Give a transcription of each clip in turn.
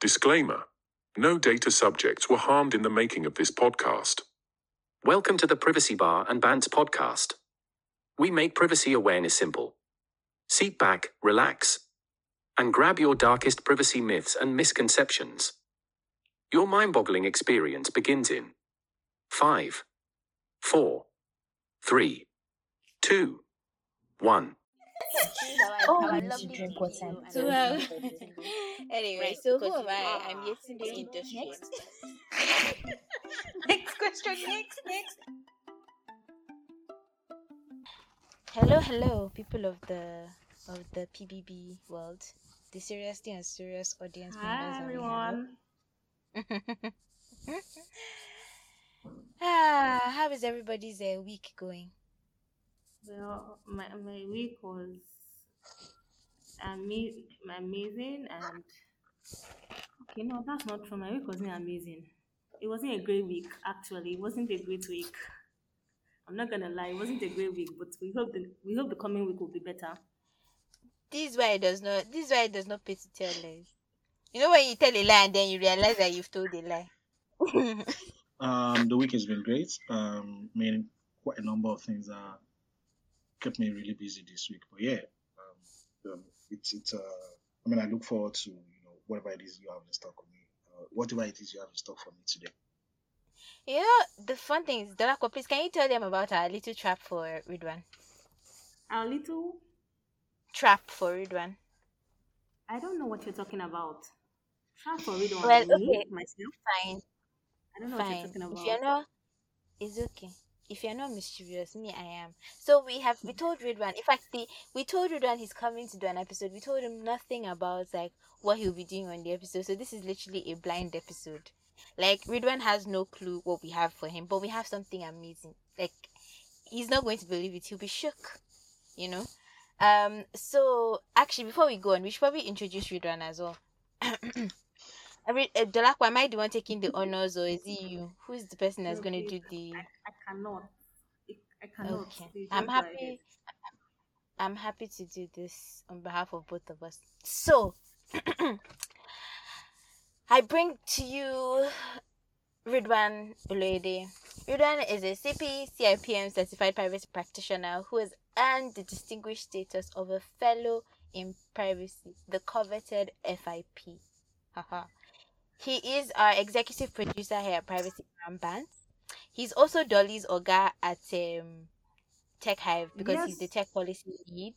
Disclaimer No data subjects were harmed in the making of this podcast. Welcome to the Privacy Bar and Bants podcast. We make privacy awareness simple. Seat back, relax, and grab your darkest privacy myths and misconceptions. Your mind boggling experience begins in 5, 4, 3, 2, 1. Oh, Our I need to drink water. video So, and um. Anyway, Right, so who because am I? I'm yet in the industry. Next. next question. Next. Next. Hello, hello, people of the of the PBB world, the seriously and serious audience members. Hi that everyone. ah, how is everybody's uh, week going? Well, my my week was ama- amazing and okay, no, that's not true. My week wasn't amazing. It wasn't a great week actually. It wasn't a great week. I'm not gonna lie, it wasn't a great week, but we hope the we hope the coming week will be better. This is why it does not. This is why it does not pay to tell lies. You know when you tell a lie and then you realize that you've told a lie. Um, the week has been great. Um, I mean, quite a number of things that kept me really busy this week. But yeah, um, um, it's it's. Uh, I mean, I look forward to you know whatever it is you have in stock for me. Uh, whatever it is you have in stock for me today. you know the fun thing is, Dolakwa, please can you tell them about our little trap for Ridwan? Our little Trap for Ridwan. I don't know what you're talking about. Trap for Ridwan Well, okay. myself. Fine. I don't know what you're Fine. talking about. If you're not, it's okay. If you're not mischievous, me, I am. So we have we told Ridwan. In fact, the, we told Ridwan he's coming to do an episode. We told him nothing about like what he'll be doing on the episode. So this is literally a blind episode. Like Ridwan has no clue what we have for him, but we have something amazing. Like he's not going to believe it. He'll be shook. You know. Um. So actually, before we go on, we should probably introduce Ridwan as well. I mean, uh, Dolakwa, am I the one taking the honors, or is it you? Who is the person that's going to do the? I, I cannot. I, I cannot. Okay, I'm just go ahead. happy. I'm happy to do this on behalf of both of us. So, I bring to you Ridwan Oloyede. Ridwan is a CP CIPM certified privacy practitioner who has earned the distinguished status of a fellow in privacy, the coveted FIP. Haha. He is our executive producer here at Privacy Bants. He's also Dolly's Oga at um, Tech Hive because he's the tech policy lead.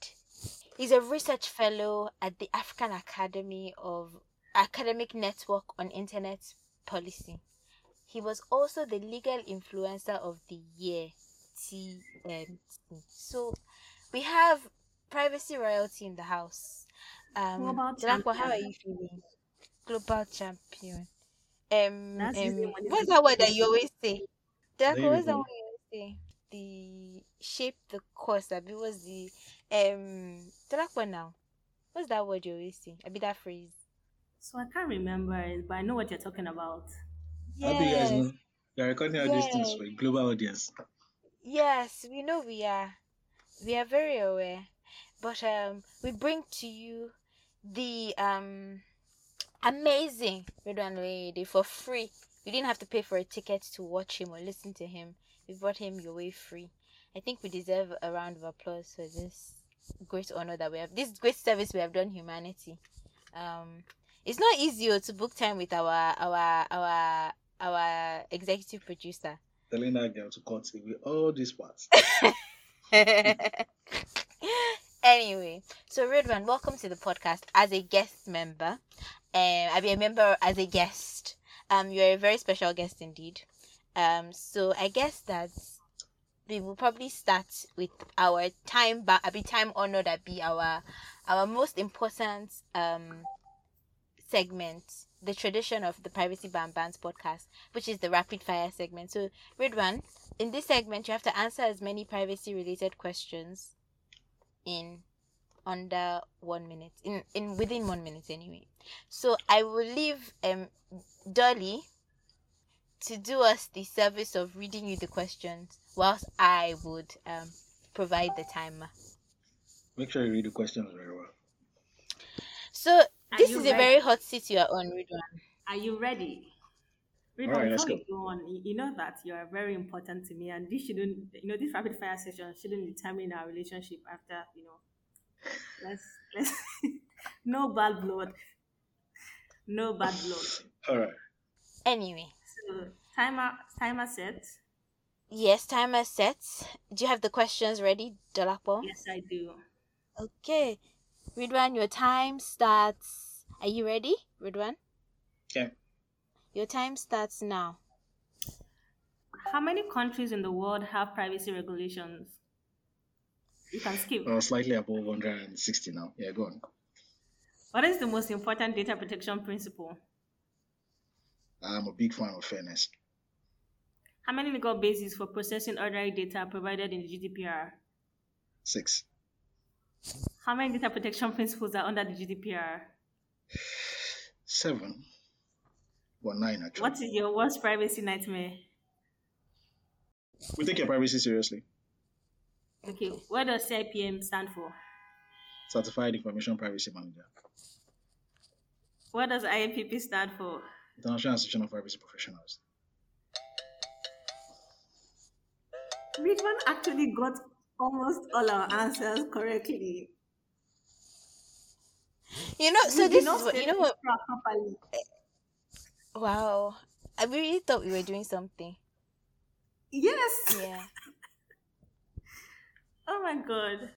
He's a research fellow at the African Academy of Academic Network on Internet Policy. He was also the legal influencer of the year TMT. So we have privacy royalty in the house. Um, Dilakwa, how are you feeling? Global champion. Um, That's um usually what it what's that word that you always say? Dilakwa, There what's we that go. word you always say? The shape the course. I mean, what's the um? Dilakwa now. What's that word you always say? I be that phrase. So I can't remember it, but I know what you're talking about. I hope you guys Yes, know you're recording all these things for a global audience. yes. We know we are. We are very aware, but um, we bring to you the um amazing Ridwan Oloyede for free. You didn't have to pay for a ticket to watch him or listen to him. We brought him your way free. I think we deserve a round of applause for this great honor that we have. This great service we have done humanity. Um, it's not easy oh, to book time with our our our our executive producer. Telling that girl to cut away all these parts. anyway, so Ridwan, welcome to the podcast as a guest member. Um, I be a member as a guest. Um, you're a very special guest indeed. Um, so I guess that we will probably start with our time, but I be time honor that be our our most important um segment, the tradition of the Privacy Bar and Bants podcast, which is the rapid fire segment. So, Ridwan, in this segment, you have to answer as many privacy related questions in under one minute in in within one minute anyway so i will leave um dolly to do us the service of reading you the questions whilst i would um provide the timer Make sure you read the questions very well. so This you is a very hot seat you are on, Ridwan. Are you ready? Read All right, let's before we go on, you you know that you are very important to me, and this shouldn't, you know, this rapid fire session shouldn't determine our relationship after, you know. Let's let's no bad blood, no bad blood. All right. Anyway, So timer timer set. yes, timer set. Do you have the questions ready, Dolapo? Yes, I do. Okay. Ridwan, your time starts. Are you ready, Ridwan? Yeah. Your time starts now. How many countries in the world have privacy regulations? You can skip. Uh, slightly above 160 now. Yeah, go on. What is the most important data protection principle? I'm a big fan of fairness. How many legal bases for processing ordinary data are provided in the GDPR? Six. How many data protection principles are under the GDPR? Seven. Well, nine actually. What is your worst privacy nightmare? We take your privacy seriously. Okay, what does CIPM stand for? Certified Information Privacy Manager. What does IAPP stand for? International Association of Privacy Professionals. Which actually got almost all our answers correctly? You know, so We this is what you know what this properly. Wow. I really thought we were doing something. Yes. Yeah. Oh my god.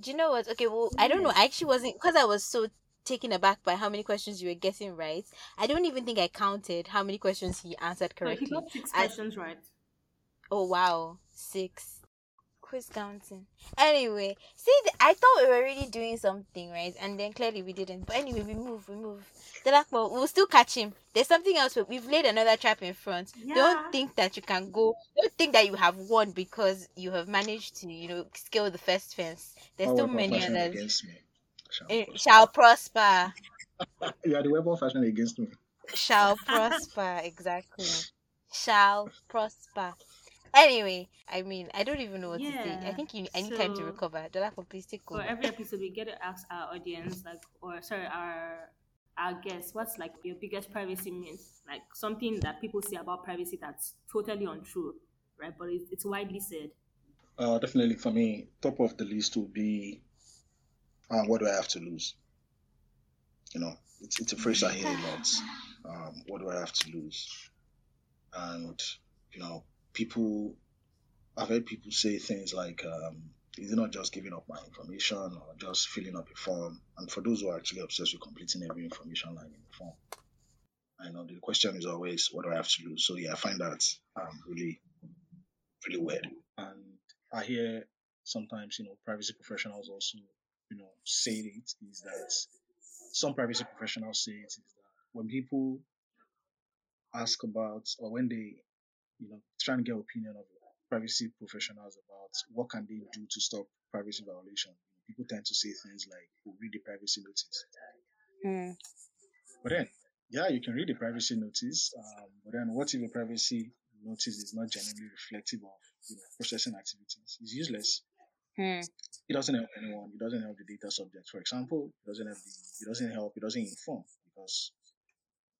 Do you know what? Okay, well, I don't know. Mm. I actually wasn't because I was so taken aback by how many questions you were getting right. I don't even think I counted how many questions he answered correctly. So he got six I- questions right. Oh wow, six. Quiz counting. Anyway, see, th- I thought we were really doing something, right? And then clearly we didn't. But anyway, we move, we move. Dolapo, we'll still catch him. There's something else. we- We've laid another trap in front. Yeah. Don't think that you can go. Don't think that you have won because you have managed to, you know, scale the first fence. There's All still many others. against me. Shall Eh, prosper. Prosper. You are the weapon fashioned against me. Shall prosper. Exactly. Shall prosper. Anyway, I mean, I don't even know what to say. I think you, I need time to so- recover. Dolapo, please take For every episode, we get to ask our audience, like, or sorry, our our guests, what's like your biggest privacy myth? Like something that people say about privacy that's totally untrue, right? But it's, it's widely said. Uh, definitely for me, top of the list would be uh, what do I have to lose? You know, it's, it's a phrase I hear a lot. Um, what do I have to lose? And, you know, people, I've heard people say things like, um, is it not just giving up my information or just filling up a form? And for those who are actually obsessed with completing every information line in the form, I know the question is always, what do I have to lose? So yeah, I find that um, really, really weird. And I hear sometimes, you know, privacy professionals also, you know, say it is that some privacy professionals say it is that when people ask about or when they, you know, try and get opinion of privacy professionals about what can they do to stop privacy violation, people tend to say things like, oh, read the privacy notice. Hmm. But then, yeah, you can read the privacy notice, um, but then what if the privacy notice is not genuinely reflective of you know, processing activities? It's useless. Hmm. It doesn't help anyone. It doesn't help the data subject, for example. It doesn't help. The, it doesn't help. It doesn't inform because,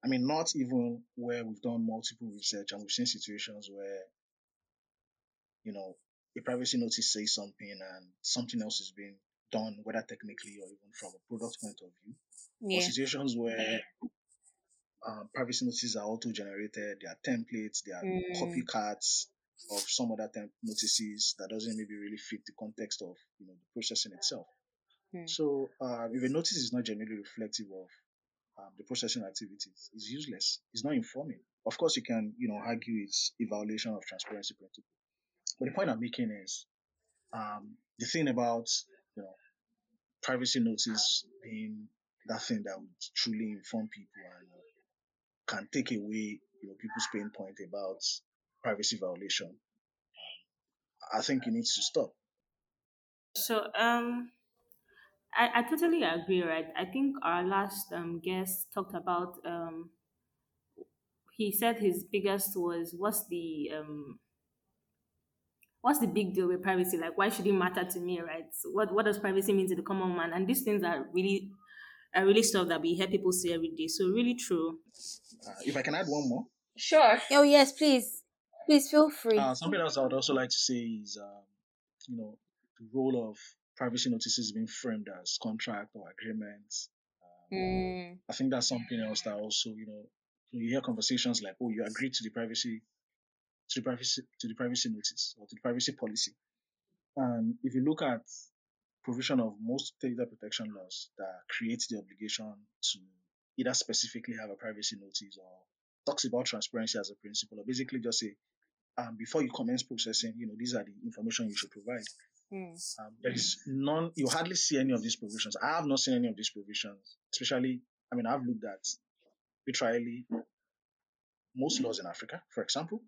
I mean, not even where we've done multiple research and we've seen situations where, you know, a privacy notice says something and something else is being done, whether technically or even from a product point of view Yeah. or situations where um, privacy notices are auto generated, they are templates, they are Mm. copycats of some other temp notices that doesn't maybe really fit the context of you know the processing itself. Mm. So uh, if a notice is not generally reflective of um, the processing activities, is useless. It's not informing. Of course, you can you know argue it's a violation of transparency principle, but the point I'm making is um, the thing about you know privacy notice being that thing that would truly inform people and uh, can take away you know people's pain point about privacy violation. I think it needs to stop. So um I, I totally agree, right? I think our last um guest talked about um he said his biggest was what's the um what's the big deal with privacy? Like why should it matter to me, right? So what what does privacy mean to the common man? And these things are really are really stuff that we hear people say every day. So really true. Uh, if I can add one more, Sure. Oh yes, please, please feel free. uh, something else I would also like to say is, um, you know, the role of privacy notices being framed as contract or agreements. Um, Mm, I think that's something else that also, you know, you hear conversations like, oh, you agreed to the privacy, to the privacy, to the privacy notice or to the privacy policy. And if you look at provision of most data protection laws that creates the obligation to either specifically have a privacy notice or talks about transparency as a principle, or basically just say, um, before you commence processing, you know, these are the information you should provide. Mm, Um, there is none, you hardly see any of these provisions. I have not seen any of these provisions, especially, I mean, I've looked at literally most laws in Africa, for example,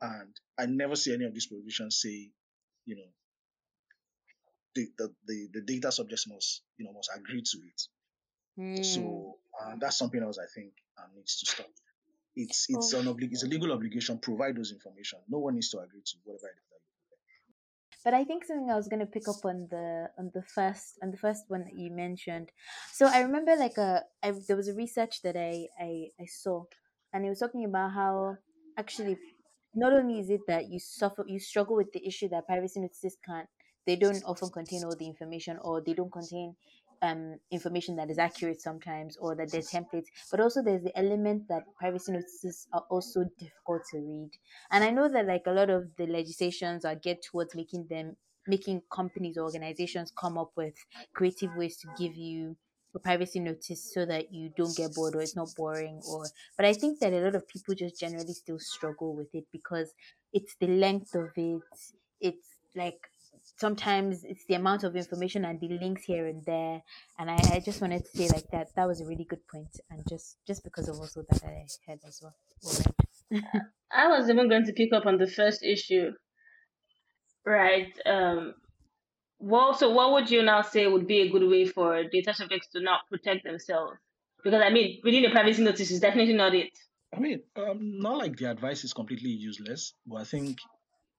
and I never see any of these provisions say, you know, the, the, the, the data subjects must, you know, must agree to it. mm. So uh, that's something else I think um, needs to stop. It's it's Oh. an oblig- it's a legal obligation. Provide those information. No one needs to agree to whatever it is But I think something I was gonna pick up on the on the first on the first one that you mentioned. So I remember like a I, there was a research that I, I I saw, and it was talking about how actually not only is it that you suffer you struggle with the issue that privacy notices can't they don't often contain all the information or they don't contain um information that is accurate sometimes or that they're templates but also there's the element that privacy notices are also difficult to read. And i know that like a lot of the legislations are geared towards making them making companies or organizations come up with creative ways to give you a privacy notice so that you don't get bored or it's not boring or but i think that a lot of people just generally still struggle with it because it's the length of it. It's like sometimes it's the amount of information and the links here and there and I, I just wanted to say like that that was a really good point and just just because of also that i heard as well. I was even going to pick up on the first issue, right? Um, well, so what would you now say would be a good way for data subjects to not protect themselves? Because I mean, reading a privacy notice is definitely not it. I mean, um, not like the advice is completely useless, but I think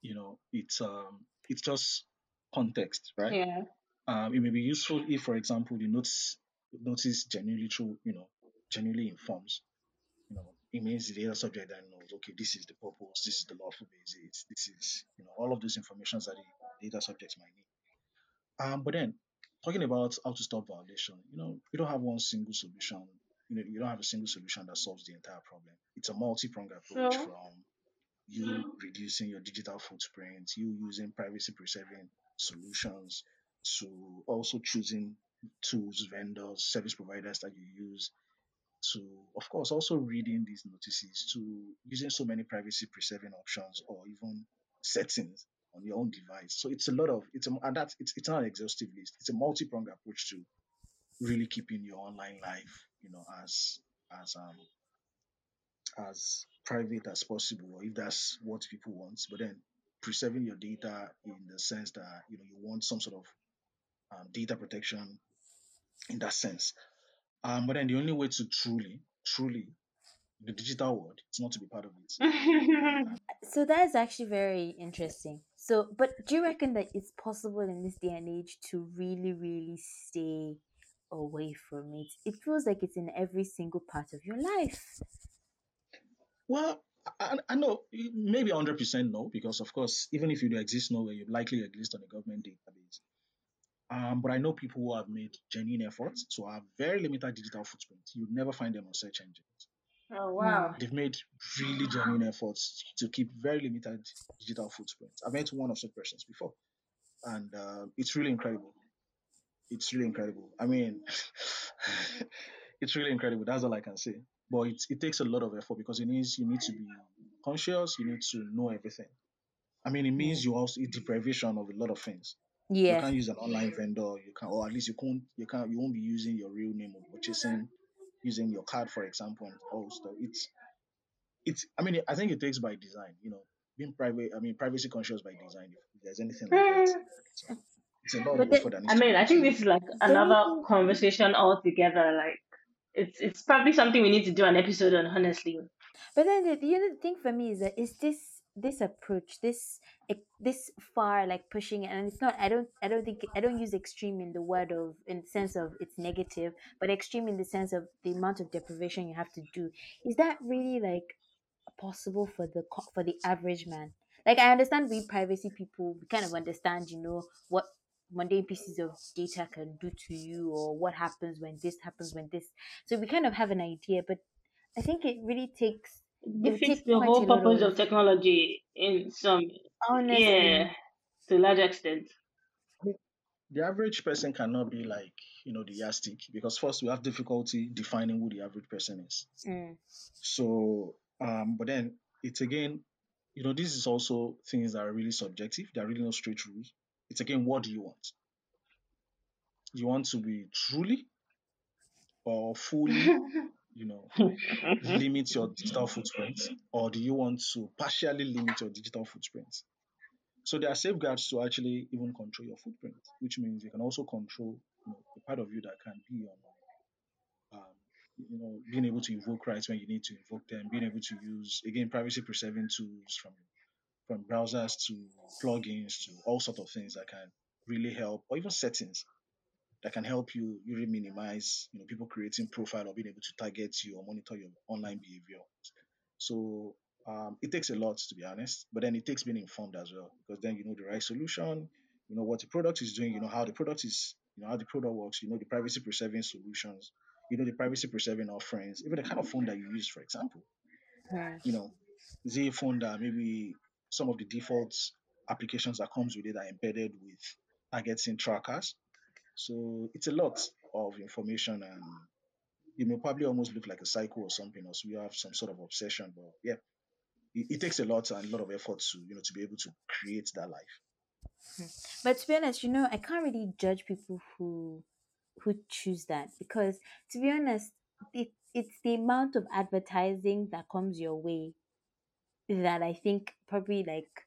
you know it's um it's just context, right? Yeah. Um, it may be useful if, for example, the notice notice genuinely true, you know, genuinely informs. You know, it means the data subject then knows, okay, this is the purpose, this is the lawful basis, this is, you know, all of those informations that the data subjects might need. Um, but then talking about how to stop violation, you know, we don't have one single solution. You know, you don't have a single solution that solves the entire problem. It's a multi-pronged approach Sure. from you reducing your digital footprint, you using privacy preserving solutions, to also choosing tools, vendors, service providers that you use, to of course also reading these notices, to using so many privacy preserving options or even settings on your own device. So it's a lot of it's a and that's it's it's not an exhaustive list. It's a multi-pronged approach to really keeping your online life, you know, as as um as private as possible, if that's what people want. But then preserving your data in the sense that you know you want some sort of um, data protection in that sense. Um, but then the only way to truly, truly, the digital world is not to be part of it. so that is actually very interesting so but do you reckon that it's possible in this day and age to really really stay away from it it feels like it's in every single part of your life Well, I, I know maybe 100% no, because of course, even if you do exist nowhere, you likely exist on a government database. Um, but I know people who have made genuine efforts to have very limited digital footprint. You'd never find them on search engines. oh wow. They've made really genuine efforts to keep very limited digital footprint. I met one of such persons before, and uh, it's really incredible. It's really incredible. I mean, it's really incredible. That's all I can say. But it, it takes a lot of effort because it means you need to be conscious. You need to know everything. I mean, it means mm. you also eat deprivation of a lot of things. yeah You can't use an online vendor. You can, or at least you can't. You can't. You won't be using your real name or purchasing using your card, for example, and all stuff. It's, it's. I mean, I think it takes by design. You know, being private. I mean, privacy conscious by design. If there's anything like that, mm. it's, it's a lot But of effort that I mean, I think this is like another conversation altogether. Like, it's it's probably something we need to do an episode on. Honestly, But then the, the other thing for me is that is this this approach, this this far like pushing, and it's not. I don't. I don't think. I don't use extreme in the word of in the sense of it's negative, but extreme in the sense of the amount of deprivation you have to do. Is that really like possible for the for the average man? Like I understand we privacy people, we kind of understand, you know, what mundane pieces of data can do to you or what happens when this happens when this. So we kind of have an idea, but I think it really takes it would defeats the whole purpose of of technology in some honestly. yeah to a large extent. The average person cannot be like, you know, the yardstick because first we have difficulty defining who the average person is. Mm, So, um, but then it's again, you know, this is also things that are really subjective. There are really no straight rules. It's again, what do you want? You want to be truly or fully, you know, limit your digital footprint, or do you want to partially limit your digital footprint? So there are safeguards to actually even control your footprint, which means you can also control you know, the part of you that can be on, um, you know, being able to invoke rights when you need to invoke them, being able to use again privacy preserving tools from from browsers to plugins to all sorts of things that can really help, or even settings that can help you really minimize, you know, people creating profile or being able to target you or monitor your online behavior. So um, it takes a lot to be honest, but then it takes being informed as well because then you know the right solution, you know what the product is doing, you know how the product is, you know how the product works, you know the privacy preserving solutions, you know the privacy preserving offerings, even the kind of phone that you use, for example you know, is it a phone that maybe some of the default applications that comes with it are embedded with targeting trackers? So it's a lot of information and it may probably almost look like a cycle or something, so you have some sort of obsession. But yeah, it, it takes a lot and a lot of effort to you know to be able to create that life. Hmm. But to be honest, you know, I can't really judge people who who choose that because to be honest, it it's the amount of advertising that comes your way that I think probably like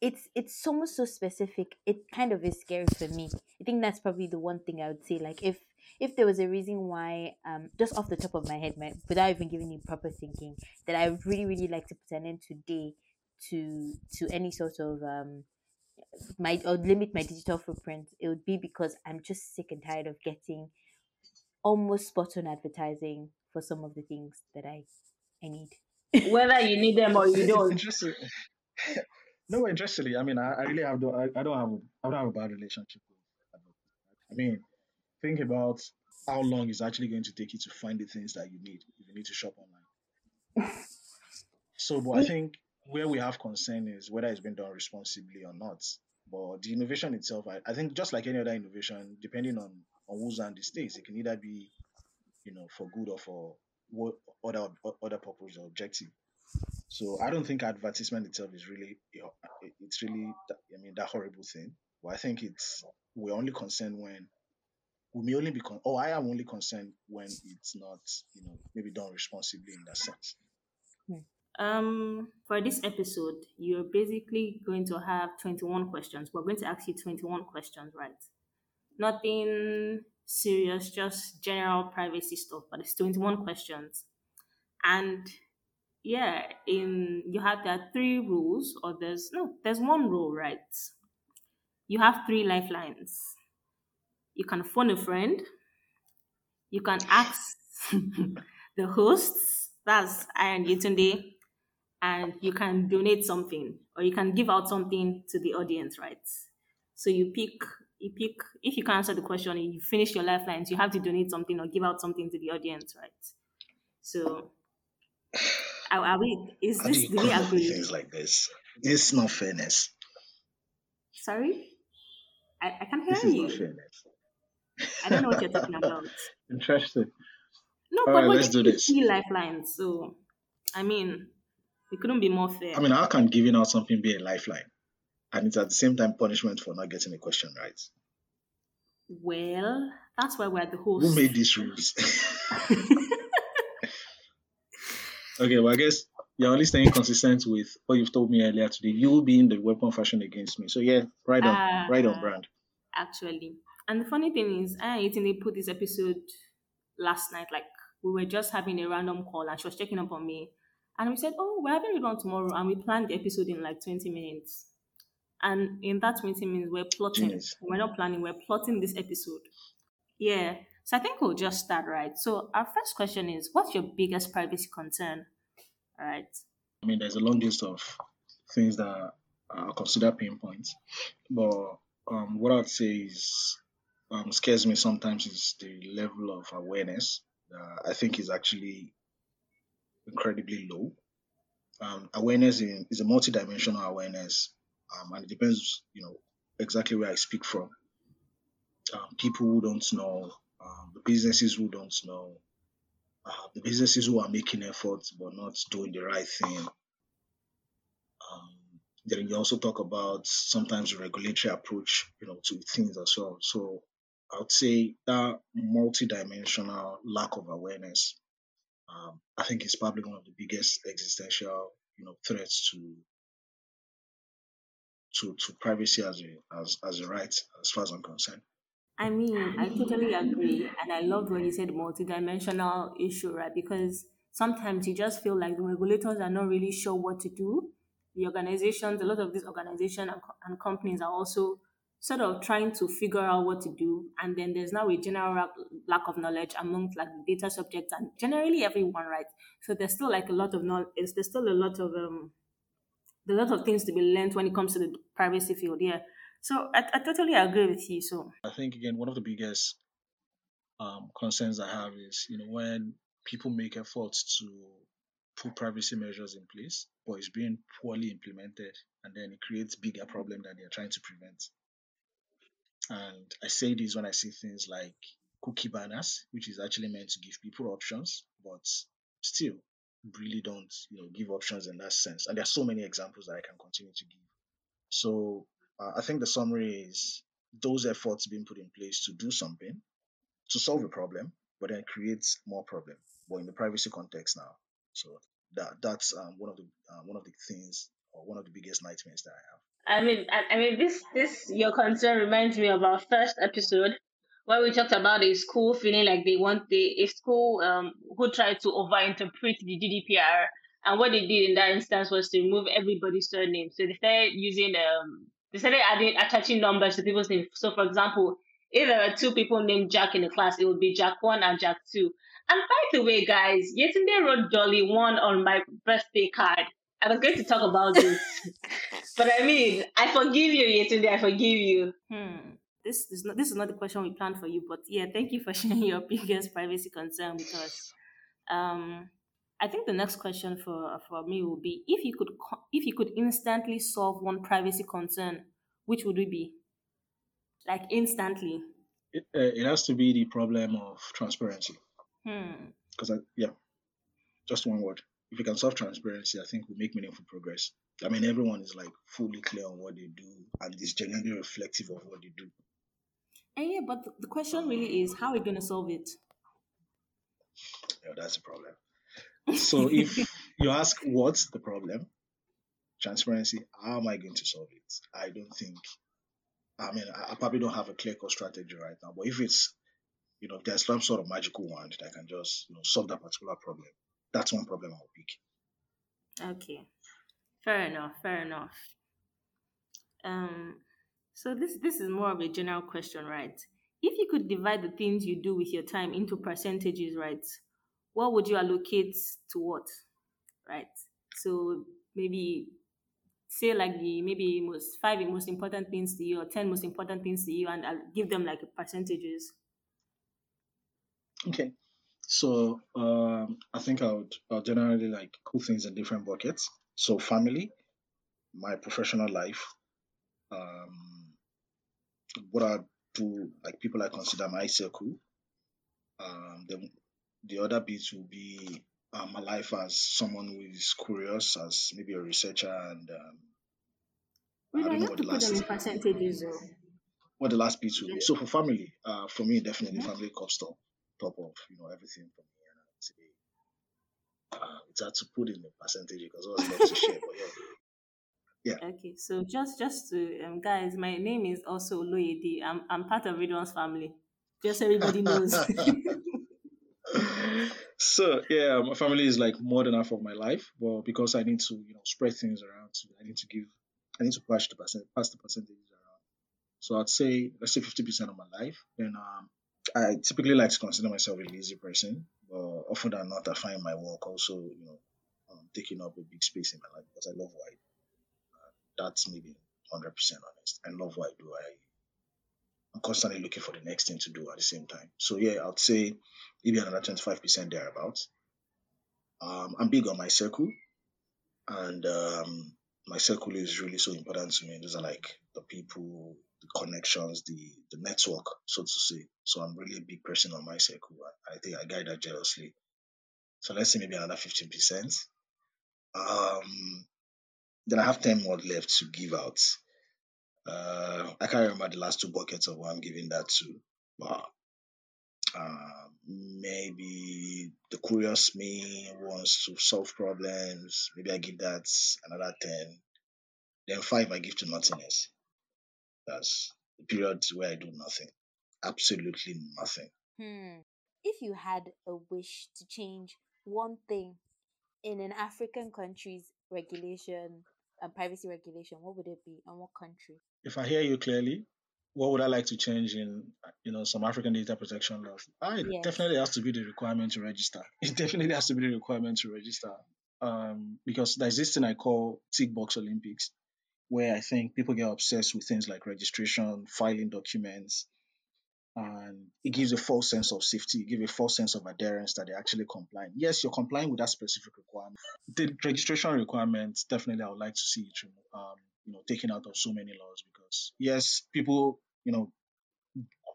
it's it's so much so specific. It kind of is scary for me. I think that's probably the one thing I would say. Like if if there was a reason why, um, just off the top of my head, my, without even giving you proper thinking, that I would really really like to put an end today to to any sort of um my or limit my digital footprint, it would be because I'm just sick and tired of getting almost spot on advertising for some of the things that I I need. Whether you need them or you don't. interesting. no, interestingly, I mean, I, I really have no, I, I don't have, a, I don't have a bad relationship. I mean, think about how long it's actually going to take you to find the things that you need if you need to shop online. So, but I think where we have concern is whether it's been done responsibly or not. But the innovation itself, I, I think just like any other innovation, depending on, on who's on the stage, it can either be, you know, for good or for what other other purpose or objective. So I don't think advertisement itself is really, it's really, I mean, that horrible thing. But I think it's we're only concerned when we may only be, con- oh, I am only concerned when it's not, you know, maybe done responsibly in that sense. Um, for this episode, you're basically going to have 21 questions. We're going to ask you 21 questions, right? Nothing serious, just general privacy stuff, but it's 21 questions. And yeah, in you have there are three rules, or there's no, there's one rule, right? You have three lifelines. You can phone a friend, you can ask the hosts, that's I and Yetunde, and you can donate something or you can give out something to the audience, right? So you pick you pick if you can answer the question and you finish your lifelines, you have to donate something or give out something to the audience, right? So are, are we is How this you do we come up with agree? things like this? This is not fairness. Sorry? I, I can't This hear is not you. fairness. I don't know what you're talking about. Interesting. No, All but right, we're let's do giving this. three lifelines, so I mean it couldn't be more fair. I mean, how can giving out something be a lifeline? And it's at the same time punishment for not getting a question right. well, that's why we're the host. Who made these rules? okay, well, I guess you're only staying consistent with what you've told me earlier today. You being the weapon fashion against me. So yeah, right on, ah, right on brand. actually. And the funny thing is, I and Yetunde put this episode last night. Like we were just having a random call, and she was checking up on me, And we said, oh, we're having it on tomorrow. And we planned the episode in like 20 minutes. And in that 20 minutes, we're plotting. Genius. We're not planning, we're plotting this episode. Yeah. So I think we'll just start, right? So our first question is what's your biggest privacy concern? All right. I mean, there's a long list of things that are considered pain points, but um, what I'd say is um, scares me sometimes is the level of awareness. Uh, I think is actually incredibly low. Um, awareness in, is a multidimensional awareness, um, and it depends, you know, exactly where I speak from. Um, people who don't know, um, the businesses who don't know, uh, the businesses who are making efforts but not doing the right thing. Um, then you also talk about sometimes regulatory approach, you know, to things as well. So I would say that multidimensional lack of awareness, um, I think is probably one of the biggest existential, you know, threats to to to privacy as a as as a right, as far as I'm concerned. I mean, I totally agree. And I loved when you said multidimensional issue, right? Because sometimes you just feel like the regulators are not really sure what to do. The organizations, a lot of these organizations and, co- and companies are also sort of trying to figure out what to do. And then there's now a general lack- of knowledge amongst like the data subjects and generally everyone, right? So there's still like a lot of knowledge, there's still a lot of, um, a lot of things to be learned when it comes to the privacy field. Yeah. So I, I totally agree with you. So I think again one of the biggest um, concerns I have is you know when people make efforts to put privacy measures in place, but it's being poorly implemented, and then it creates bigger problem that they're trying to prevent. And I say this when I see things like cookie banners, which is actually meant to give people options, but still really don't you know give options in that sense. And there are so many examples that I can continue to give. So uh, I think the summary is those efforts being put in place to do something to solve a problem, but then creates more problem, but in the privacy context now. So that that's um, one of the uh, one of the things or one of the biggest nightmares that I have. I mean, I, I mean, this this your concern reminds me of our first episode where we talked about a school feeling like they want the a school um who tried to overinterpret the GDPR, and what they did in that instance was to remove everybody's surname. So they started using um they started adding attaching numbers to people's names. So for example, if there are two people named Jack in the class, it would be Jack one and Jack two. And by the way, guys, Yetunde wrote Dolly one on my birthday card. I was going to talk about this. But I mean, I forgive you, Yetunde. I forgive you. Hmm. This is not this is not the question we planned for you, but yeah, thank you for sharing your biggest privacy concern with us. Um, I think the next question for for me will be if you could if you could instantly solve one privacy concern, which would it be? Like instantly. It, uh, it has to be the problem of transparency. Hmm. Because I, yeah, just one word. If we can solve transparency, I think we make meaningful progress. I mean, everyone is like fully clear on what they do and is genuinely reflective of what they do. And yeah, but the- the question really is how are we going to solve it? Yeah, that's the problem. So if you ask what's the problem, transparency, how am I going to solve it? I don't think. I mean, I, probably don't have a clear cut strategy right now. But if it's, you know, if there's some sort of magical wand that can just, you know, solve that particular problem, that's one problem I'll pick. Okay. Fair enough, fair enough. Um so this this is more of a general question, right? If you could divide the things you do with your time into percentages, right? What would you allocate to what? Right? So maybe say like the maybe most five most important things to you or ten most important things to you and I'll give them like percentages. Okay. So um, I think I would I'll generally like put things in different buckets. So family, my professional life, um, what I do, like people I consider my circle. Um, then the other bits will be uh, my life as someone who is curious, as maybe a researcher, and um, We I don't know have what to the put them in last percentages though. what the last bits will be. So for family, uh, for me definitely family comes top top of you know everything for me, and I would say uh, it's hard to put in a percentage because I always love to share, but yeah. Okay, so just just to um, guys, my name is also Oloyede. I'm I'm part of Ridwan's family. Just so everybody knows. so yeah, my family is like more than half of my life, but because I need to, you know, spread things around, so I need to give, I need to pass the percent, pass the percentages around. So I'd say, let's say, fifty percent of my life. Then um, I typically like to consider myself a lazy person, but often than not, I find my work also, you know, um, taking up a big space in my life because I love what I do. Uh, that's maybe hundred percent honest. I love what I do. I constantly looking for the next thing to do at the same time. So yeah, I'd say maybe another 25% thereabouts. Um, I'm big on my circle, and um, my circle is really so important to me. Those are like the people, the connections, the the network, so to say. So I'm really a big person on my circle. I think I guide that jealously. So let's say maybe another 15%. Um, then I have 10 more left to give out. Uh, I can't remember the last two buckets of what I'm giving that to, but uh, maybe the curious me wants to solve problems. Maybe I give that another 10. Then five, I give to nothingness. That's the period where I do nothing. Absolutely nothing. Hmm. If you had a wish to change one thing in an African country's regulation and privacy regulation, what would it be and what country? If I hear you clearly, what would I like to change in you know some African data protection laws? Ah, it Yes. definitely has to be the requirement to register. It definitely has to be the requirement to register. Um, because there's this thing I call tick box Olympics, where I think people get obsessed with things like registration, filing documents, and it gives a false sense of safety, it gives a false sense of adherence that they're actually complying. Yes, you're complying with that specific requirement. The registration requirements, definitely, I would like to see it, um, you know, taken out of so many laws because yes, people, you know,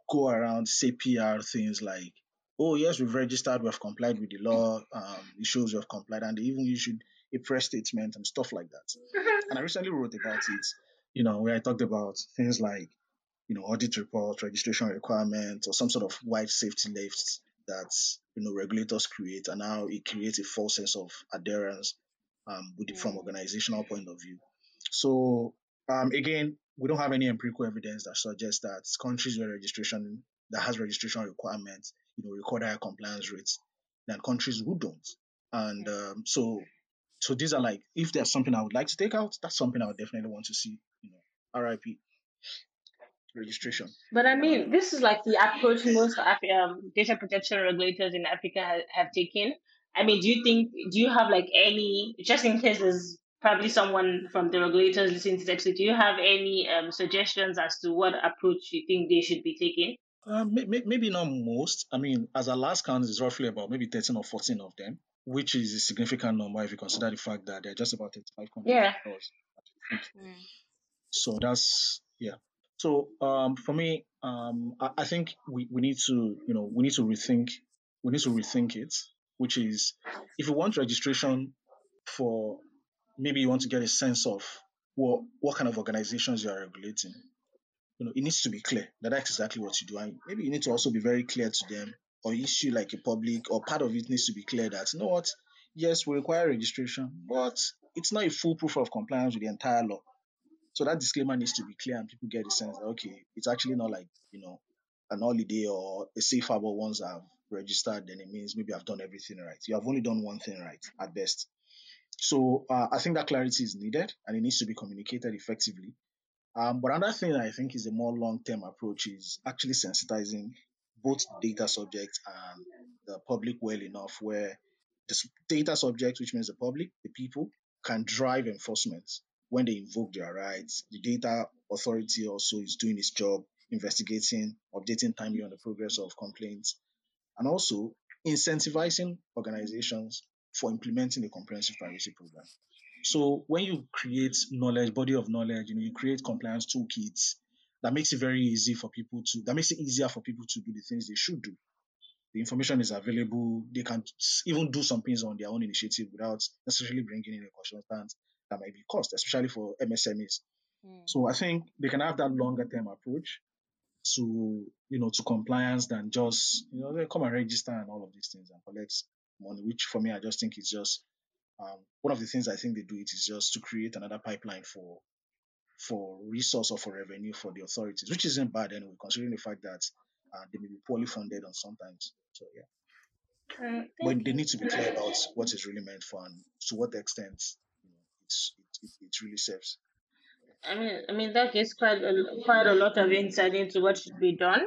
go around say PR things like, oh yes, we've registered, we've complied with the law, um, it shows we've complied, and they even issued a press statement and stuff like that. And I recently wrote about it, you know, where I talked about things like, you know, audit report, registration requirements, or some sort of wide safety lifts that you know regulators create, and now it creates a false sense of adherence um, with the, from Mm. organizational point of view. So um, again, we don't have any empirical evidence that suggests that countries where registration that has registration requirements, you know, record higher compliance rates than countries who don't. And um, so, so these are like, if there's something I would like to take out, that's something I would definitely want to see. You know, RIP registration. But I mean, this is like the approach most um, data protection regulators in Africa ha- have taken. I mean, do you think, do you have like any, just in case there's probably someone from the regulators listening to this do you have any um, suggestions as to what approach you think they should be taking? Um, may- may- maybe not most. I mean, as our last count is roughly about maybe 13 or 14 of them, which is a significant number if you consider the fact that there are just about 35 countries. Yeah. Mm. So that's yeah. So um, for me, um, I, I think we, we need to you know we need to rethink we need to rethink it. Which is if you want registration for maybe you want to get a sense of what what kind of organizations you are regulating. You know, it needs to be clear that that's exactly what you do, and maybe you need to also be very clear to them, or issue like a public, or part of it needs to be clear that you know what, yes, we require registration, but it's not a full proof of compliance with the entire law. So that disclaimer needs to be clear and people get the sense that okay, it's actually not like, you know, an holiday or a safe harbor once I've registered, then it means maybe I've done everything right. You have only done one thing right at best. So uh, I think that clarity is needed and it needs to be communicated effectively. Um, but another thing I think is a more long-term approach is actually sensitizing both data subjects and the public well enough where the data subjects, which means the public, the people, can drive enforcement when they invoke their rights. The data authority also is doing its job, investigating, updating timely on the progress of complaints, and also incentivizing organizations for implementing a comprehensive privacy program. So when you create knowledge, body of knowledge, you know, you create compliance toolkits that makes it very easy for people to that makes it easier for people to do the things they should do. The information is available. They can even do some things on their own initiative without necessarily bringing in a consultant that might be cost, especially for MSMEs. Mm. So I think they can have that longer term approach to you know to compliance than just you know they come and register and all of these things and collect money, which for me I just think is just um, one of the things I think they do it is just to create another pipeline for for resource or for revenue for the authorities, which isn't bad anyway, considering the fact that uh, they may be poorly funded on sometimes. So yeah. Mm, but they need to be clear about what is really meant for and to what extent you know, it's, it, it, it really serves. I mean, I mean that gives quite a, quite a lot of insight into what should be done.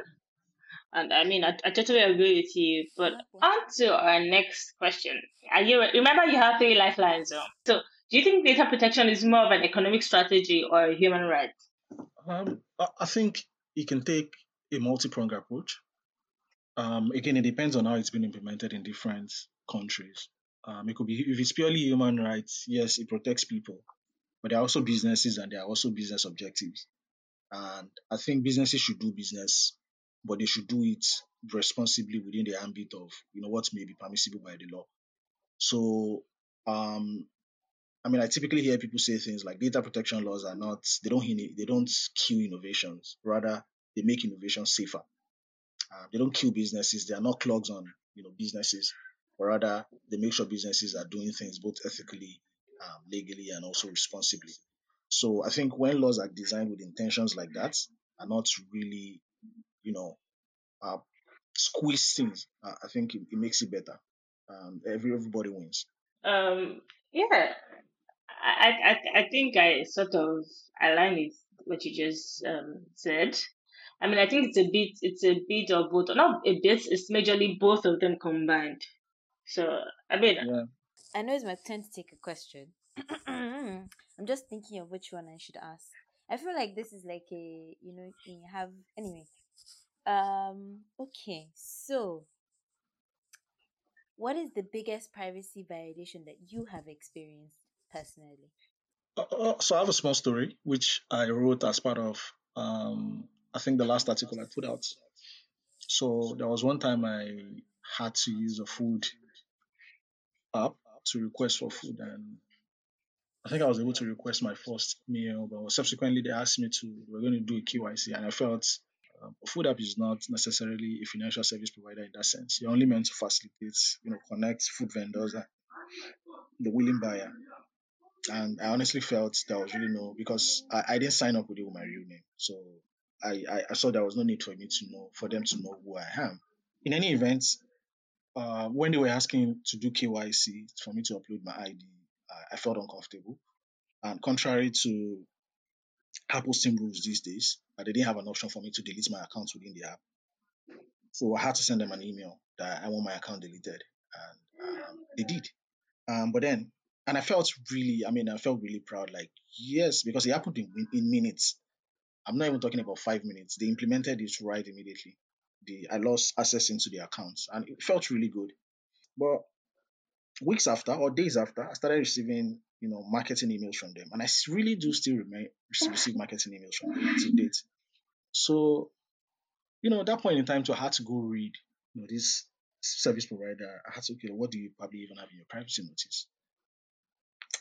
And I mean, I, I totally agree with you. But on to our next question. Are you remember you have three lifelines? So, so do you think data protection is more of an economic strategy or a human right? Um, I, I think you can take a multi-pronged approach. Um, again, it depends on how it's been implemented in different countries. Um, it could be if it's purely human rights, yes, it protects people, but there are also businesses and there are also business objectives. And I think businesses should do business, but they should do it responsibly within the ambit of you know what may be permissible by the law. So um, I mean, I typically hear people say things like data protection laws are not they don't they don't kill innovations, rather they make innovation safer. Uh, they don't kill businesses. They are not clogs on you know businesses, rather they make sure businesses are doing things both ethically, um, legally, and also responsibly. So I think when laws are designed with intentions like that, are not really you know uh, squeeze things. Uh, I think it, it makes it better. Um, every everybody wins. Um, yeah, I, I, I- I think I sort of align with what you just um, said. I mean, I think it's a bit, it's a bit of both. Not a bit. It's majorly both of them combined. So, I mean, Yeah. I know it's my turn to take a question. I'm just thinking of which one I should ask. I feel like this is like a you know you have anyway. Um okay, so what is the biggest privacy violation that you have experienced personally? Uh, uh, so I have a small story which I wrote as part of um, I think the last article I put out. So there was one time I had to use a food app to request for food, and I think I was able to request my first meal, but subsequently they asked me to we're going to do a KYC, and I felt um, food app is not necessarily a financial service provider in that sense. You're only meant to facilitate, you know, connect food vendors and the willing buyer. And I honestly felt there was really no because I, I didn't sign up with it with my real name, so I, I I saw there was no need for me to know for them to know who I am. In any event, uh, when they were asking to do KYC for me to upload my ID, I, I felt uncomfortable. And contrary to Apple's team rules these days, uh, they didn't have an option for me to delete my account within the app. So I had to send them an email that I want my account deleted, and um, they did. Um, but then, and I felt really, I mean, I felt really proud. Like, yes, because it happened in, in minutes. I'm not even talking about five minutes. They implemented it right immediately. The I lost access into the accounts, and it felt really good. But weeks after or days after, I started receiving, you know, marketing emails from them, and I really do still remain, receive marketing emails from them to date. So, you know, at that point in time, too, I had to go read, you know, this service provider. I had to, okay, what do you probably even have in your privacy notice?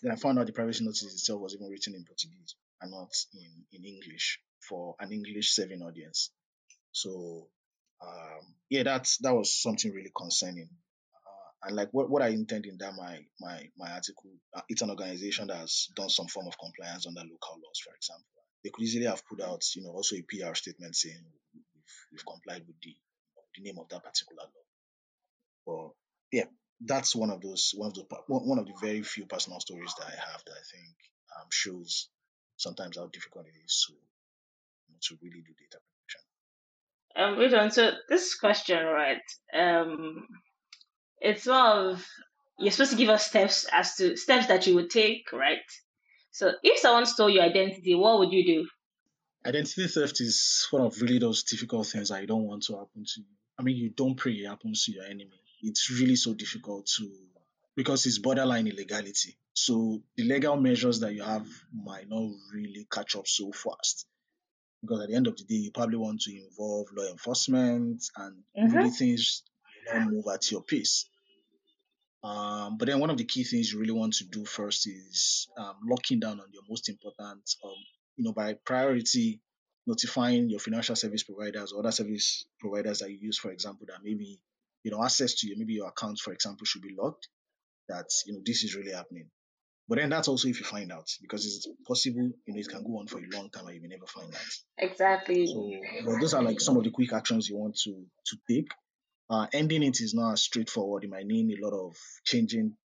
Then I found out the privacy notice itself was even written in Portuguese and not in, in English for an English serving audience. So, um, yeah, that's that was something really concerning. And like what, what I intend in that my my my article, uh, it's an organization that has done some form of compliance under local laws, for example. They could easily have put out, you know, also a PR statement saying we've, we've complied with the the name of that particular law. But yeah, that's one of those one of the one of the very few personal stories that I have that I think um, shows sometimes how difficult it is to to really do data protection. um, wait on. So this question, right? Um, it's more of you're supposed to give us steps as to steps that you would take, right? So if someone stole your identity, what would you do? Identity theft is one of really those difficult things that you don't want to happen to you. I mean, you don't pray it happens to your enemy. It's really so difficult to because it's borderline illegality. So the legal measures that you have might not really catch up so fast. Because at the end of the day, you probably want to involve law enforcement and Mm-hmm. really things will not move at your pace. Um, but then one of the key things you really want to do first is um, locking down on your most important, um, you know, by priority, notifying your financial service providers or other service providers that you use, for example, that maybe, you know, access to you, maybe your account, for example, should be locked, that, you know, this is really happening. But then that's also if you find out, because it's possible, you know, it can go on for a long time and you may never find out. Exactly. So, but those are like some of the quick actions you want to to take. Uh, ending it is not straightforward. It might need a lot of changing,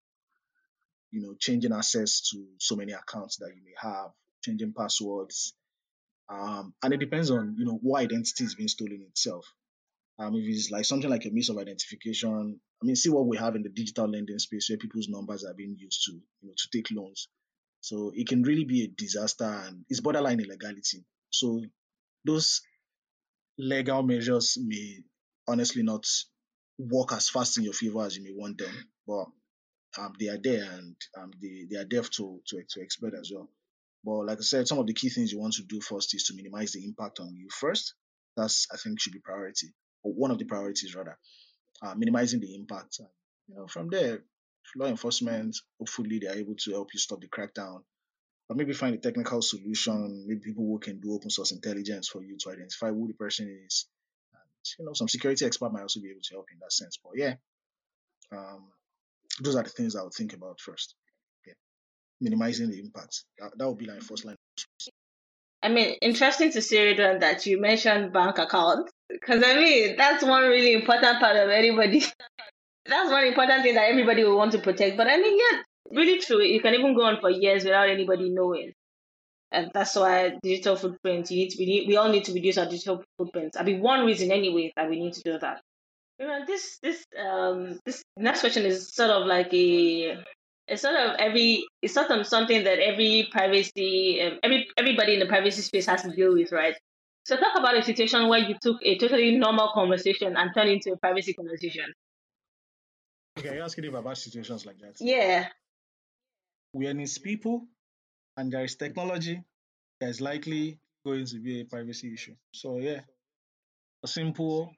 you know, changing access to so many accounts that you may have, changing passwords, um, and it depends on you know what identity is being stolen itself. Um, if it's like something like a means of identification, I mean, see what we have in the digital lending space where people's numbers are being used to, you know, to take loans. So it can really be a disaster and it's borderline illegality. So those legal measures may honestly not work as fast in your favor as you may want them, but um, they are there and um, they, they are there to, to, to as well. But like I said, some of the key things you want to do first is to minimize the impact on you first. That's, I think, should be priority, or one of the priorities rather uh, minimizing the impact. You know, from there, law enforcement, hopefully, they are able to help you stop the crackdown, or maybe find a technical solution. Maybe people who can do open source intelligence for you to identify who the person is. You know, some security expert might also be able to help in that sense. But yeah, um, those are the things I would think about first. Yeah, minimizing the impact. That, that would be like first line. I mean, interesting to see Ridwan, that you mentioned bank accounts because I mean that's one really important part of anybody. that's one important thing that everybody will want to protect. But I mean, yeah, really true. You can even go on for years without anybody knowing, and that's why digital footprint. You need to be. We all need to reduce our digital footprints. I mean, one reason anyway that we need to do that. You know, this this um this next question is sort of like a it's sort of every it's sort of something that every privacy um, every everybody in the privacy space has to deal with, right? So talk about a situation where you took a totally normal conversation and turned into a privacy conversation. Okay, you're asking about situations like that. Yeah. When it's people and there is technology, there's likely going to be a privacy issue. So yeah, a simple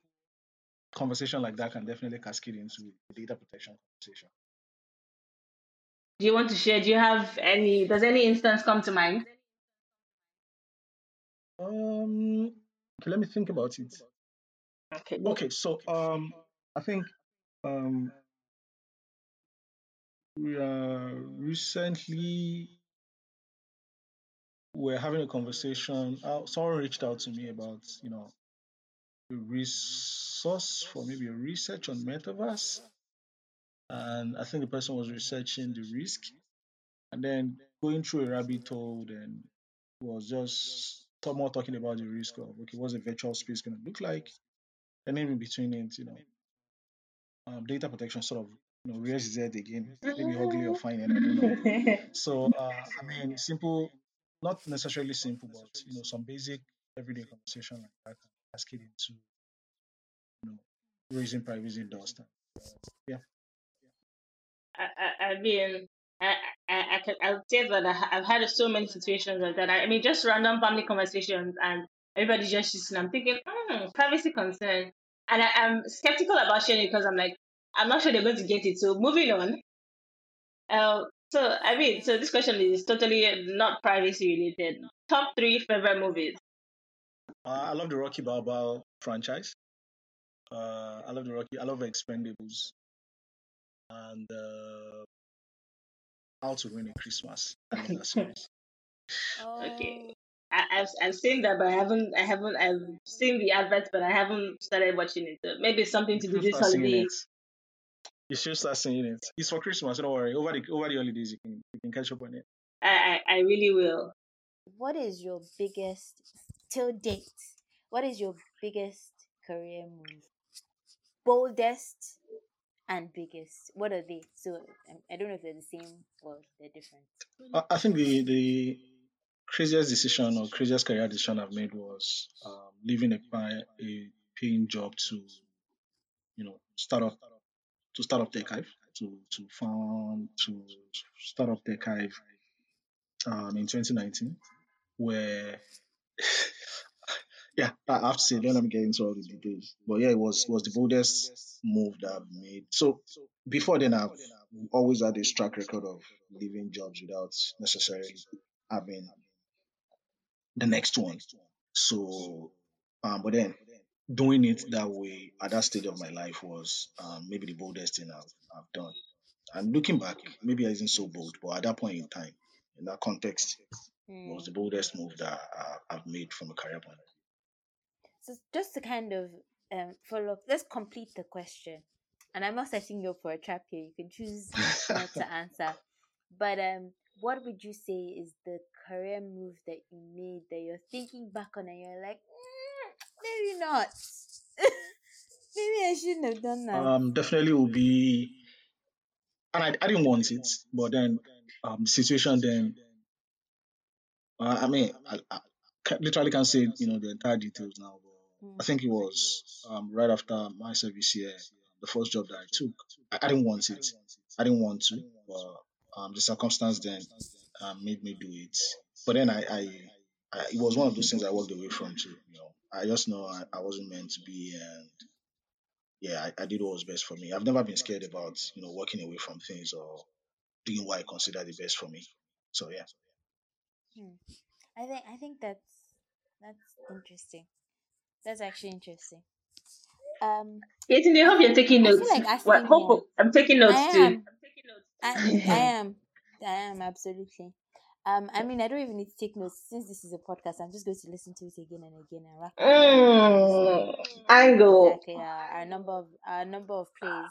conversation like that can definitely cascade into a data protection conversation. Do you want to share? Do you have any? Does any instance come to mind? Um, okay, let me think about it. Okay. Okay, so um, I think um, we are recently we're having a conversation. Uh, someone reached out to me about you know a resource for maybe a research on metaverse, and I think the person was researching the risk, and then going through a rabbit hole and was just more talking about the risk of okay, what's the virtual space going to look like, and then in between it, you know, um, data protection sort of you know rears its again, maybe ugly or fine, I don't know. So uh, I mean, simple, not necessarily simple, but you know, some basic everyday conversation like that can cascade into you know raising privacy dust. yeah. I, I, I mean, I, I, I can I'll say that I, have had so many situations like that. I, I mean, just random family conversations, and everybody just listening. I'm thinking, hmm, privacy concern, and I, am skeptical about sharing because I'm like, I'm not sure they're going to get it. So moving on. Uh, so I mean, so this question is totally not privacy related. Top three favorite movies. Uh, I love the Rocky Balboa franchise. Uh, I love the Rocky. I love Expendables, and uh, how to Win a Christmas. I love that series. Okay. Oh, I, I've I've seen that, but I haven't I haven't I've seen the adverts, but I haven't started watching it. So maybe it's something to do should this holiday. It. You should start seeing it. It's for Christmas. Don't worry. Over the over the holidays, you can you can catch up on it. I, I I really will. what is your biggest till date? What is your biggest career move? Boldest and biggest. What are they? So um, I don't know if they're the same or they're different. I, I think the the craziest decision or craziest career decision I've made was um, leaving a, a paying job to you know start up to start up Tech Hive, to to found to start up Tech Hive um, in 2019 where yeah I have to say don't let getting get into all the details but yeah it was was the boldest move that I've made. So before then I've always had this track record of leaving jobs without necessarily having the next one. So um but then doing it that way at that stage of my life was um, maybe the boldest thing I've, I've done and looking back maybe I isn't so bold but at that point in time in that context was the Hmm. boldest move that I, I've made from a career point So just to kind of um follow up. Let's complete the question. And I'm not setting you up for a trap here. You can choose not to answer. But um, what would you say is the career move that you made that you're thinking back on and you're like, "Mm, maybe not. maybe I shouldn't have done that. Um, definitely will be, and I, I didn't want it, but then um, the situation then. Uh, I mean, I, I literally can't say you know the entire details now, but I Mm. think it was um, right after my service year, the first job that I took. I, I didn't want it. I didn't want to, but um, the circumstance then um, made me do it. But then I, I, I, it was one of those things I walked away from too. You know, I just know I, I wasn't meant to be, and yeah, I, I did what was best for me. I've never been scared about you know walking away from things or doing what I consider the best for me. So yeah. Hmm. I think I think that's that's interesting. That's actually interesting. Um, Yetunde, I hope you're taking I notes. like Well, hope. I'm taking notes I too. am. I, I am. I am absolutely. Um, I mean, I don't even need to take notes since this is a podcast. I'm just going to listen to it again and again and my Mm, memories. angle. Exactly. Uh, our number of our number of plays.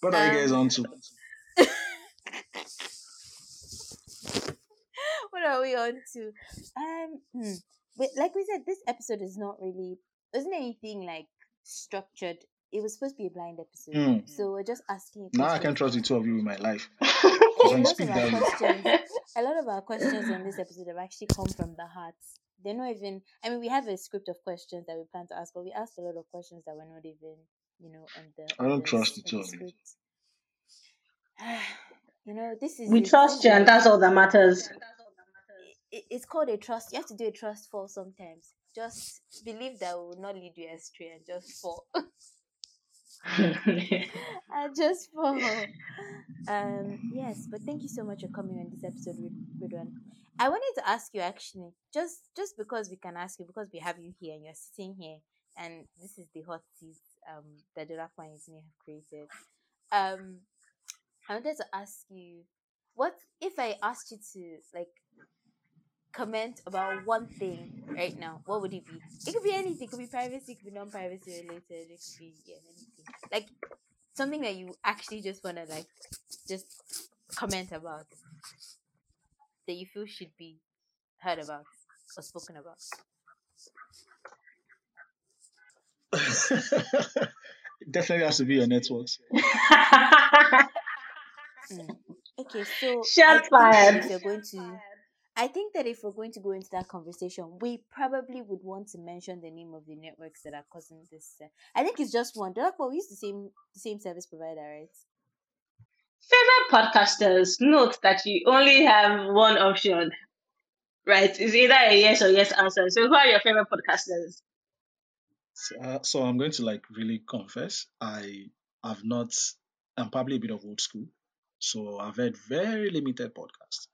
What are you guys Um, on to? what are we on to? Um, hmm. but like we said, this episode is not really isn't anything like structured. It was supposed to be a blind episode, Hmm. so we're just asking. Now I can't trust the two of you with my life. A Because when you lot of our questions, a lot of our questions on this episode have actually come from the heart. They're not even. I mean, we have a script of questions that we plan to ask, but we asked a lot of questions that were not even, you know, on the. I don't the trust the two of you. you know, this is We this, this trust you, and that's all that matters. it's called a trust. You have to do a trust fall sometimes. Just believe that will not lead you astray and just fall. and just fall. Um, yes, but thank you so much for coming on this episode, Rid- Ridwan. I wanted to ask you actually, just just because we can ask you, because we have you here and you're sitting here, and this is the hot seat um that the Rakwan Yizmi have created. Um, I wanted to ask you, what if I asked you to like comment about one thing right now, what would it be? It could be anything. It could be privacy. It could be non-privacy related. It could be yeah, anything. Like something that you actually just wanna like just comment about that you feel should be heard about or spoken about. definitely has to be your networks. Mm. Okay, so I Shots fired. you're going to I think that if we're going to go into that conversation, we probably would want to mention the name of the networks that are causing this. Uh, I think it's just one. Like, well, we use the same the same service provider, right? Favorite podcasters, note that you only have one option, right? It's either a yes or yes answer. So, who are your favorite podcasters? So, uh, so I'm going to like really confess. I have not. I'm probably a bit of old school, so I've heard very limited podcasts.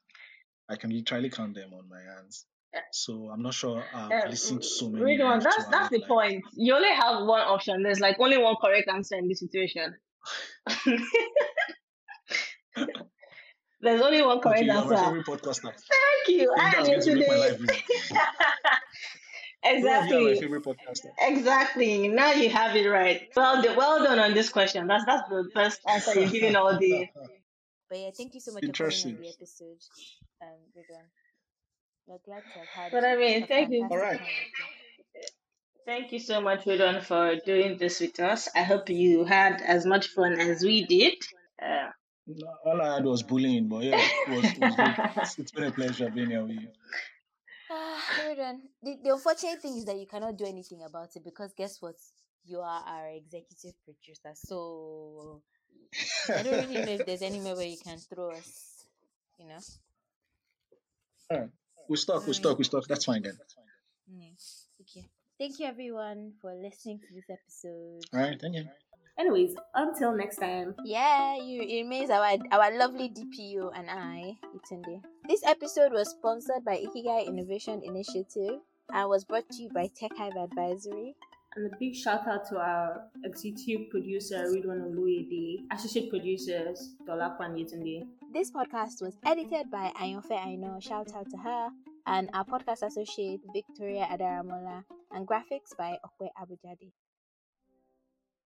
I can literally count them on my hands. So I'm not sure I've Uh, listened to so many read on. enough That's that's the like. point. You only have one option. There's like only one correct answer in this situation. There's only one correct my answer. favorite podcaster. Thank you. I think And that's going to make my yesterday. life easy. Two you are my exactly. Exactly. Now you have it right. Well, done- well done on this question. That's that's the best answer you've given all day. But yeah, thank you so much for coming on the episode, um, Ridwan. We're glad to have had But I mean, thank you. All fantastic right. time with you. Thank you so much, Ridwan, for doing this with us. I hope you had as much fun as we did. Uh, All I had was bullying, but yeah, it was, it was good. It's, it's been a pleasure being here with you. Ridwan, the, the unfortunate thing is that you cannot do anything about it because guess what? You are our executive producer. So I don't really know if there's anywhere where you can throw us, you know? All right. We stuck, We're stuck, We're stuck. That's fine then. Mm, yeah. Okay. Thank you everyone for listening to this episode. All right, thank you. Anyways, until next time. Yeah, you it remains our our lovely DPO and I, Yetunde. This episode was sponsored by Ikigai Innovation Initiative and was brought to you by Tech Hive Advisory. And a big shout out to our executive producer, Ridwan Oloyede, associate producers, Dolapo and Yetunde. This podcast was edited by Ayonfe Aino, shout out to her, and our podcast associate Victoria Adaramola, and graphics by Okwe Abujade.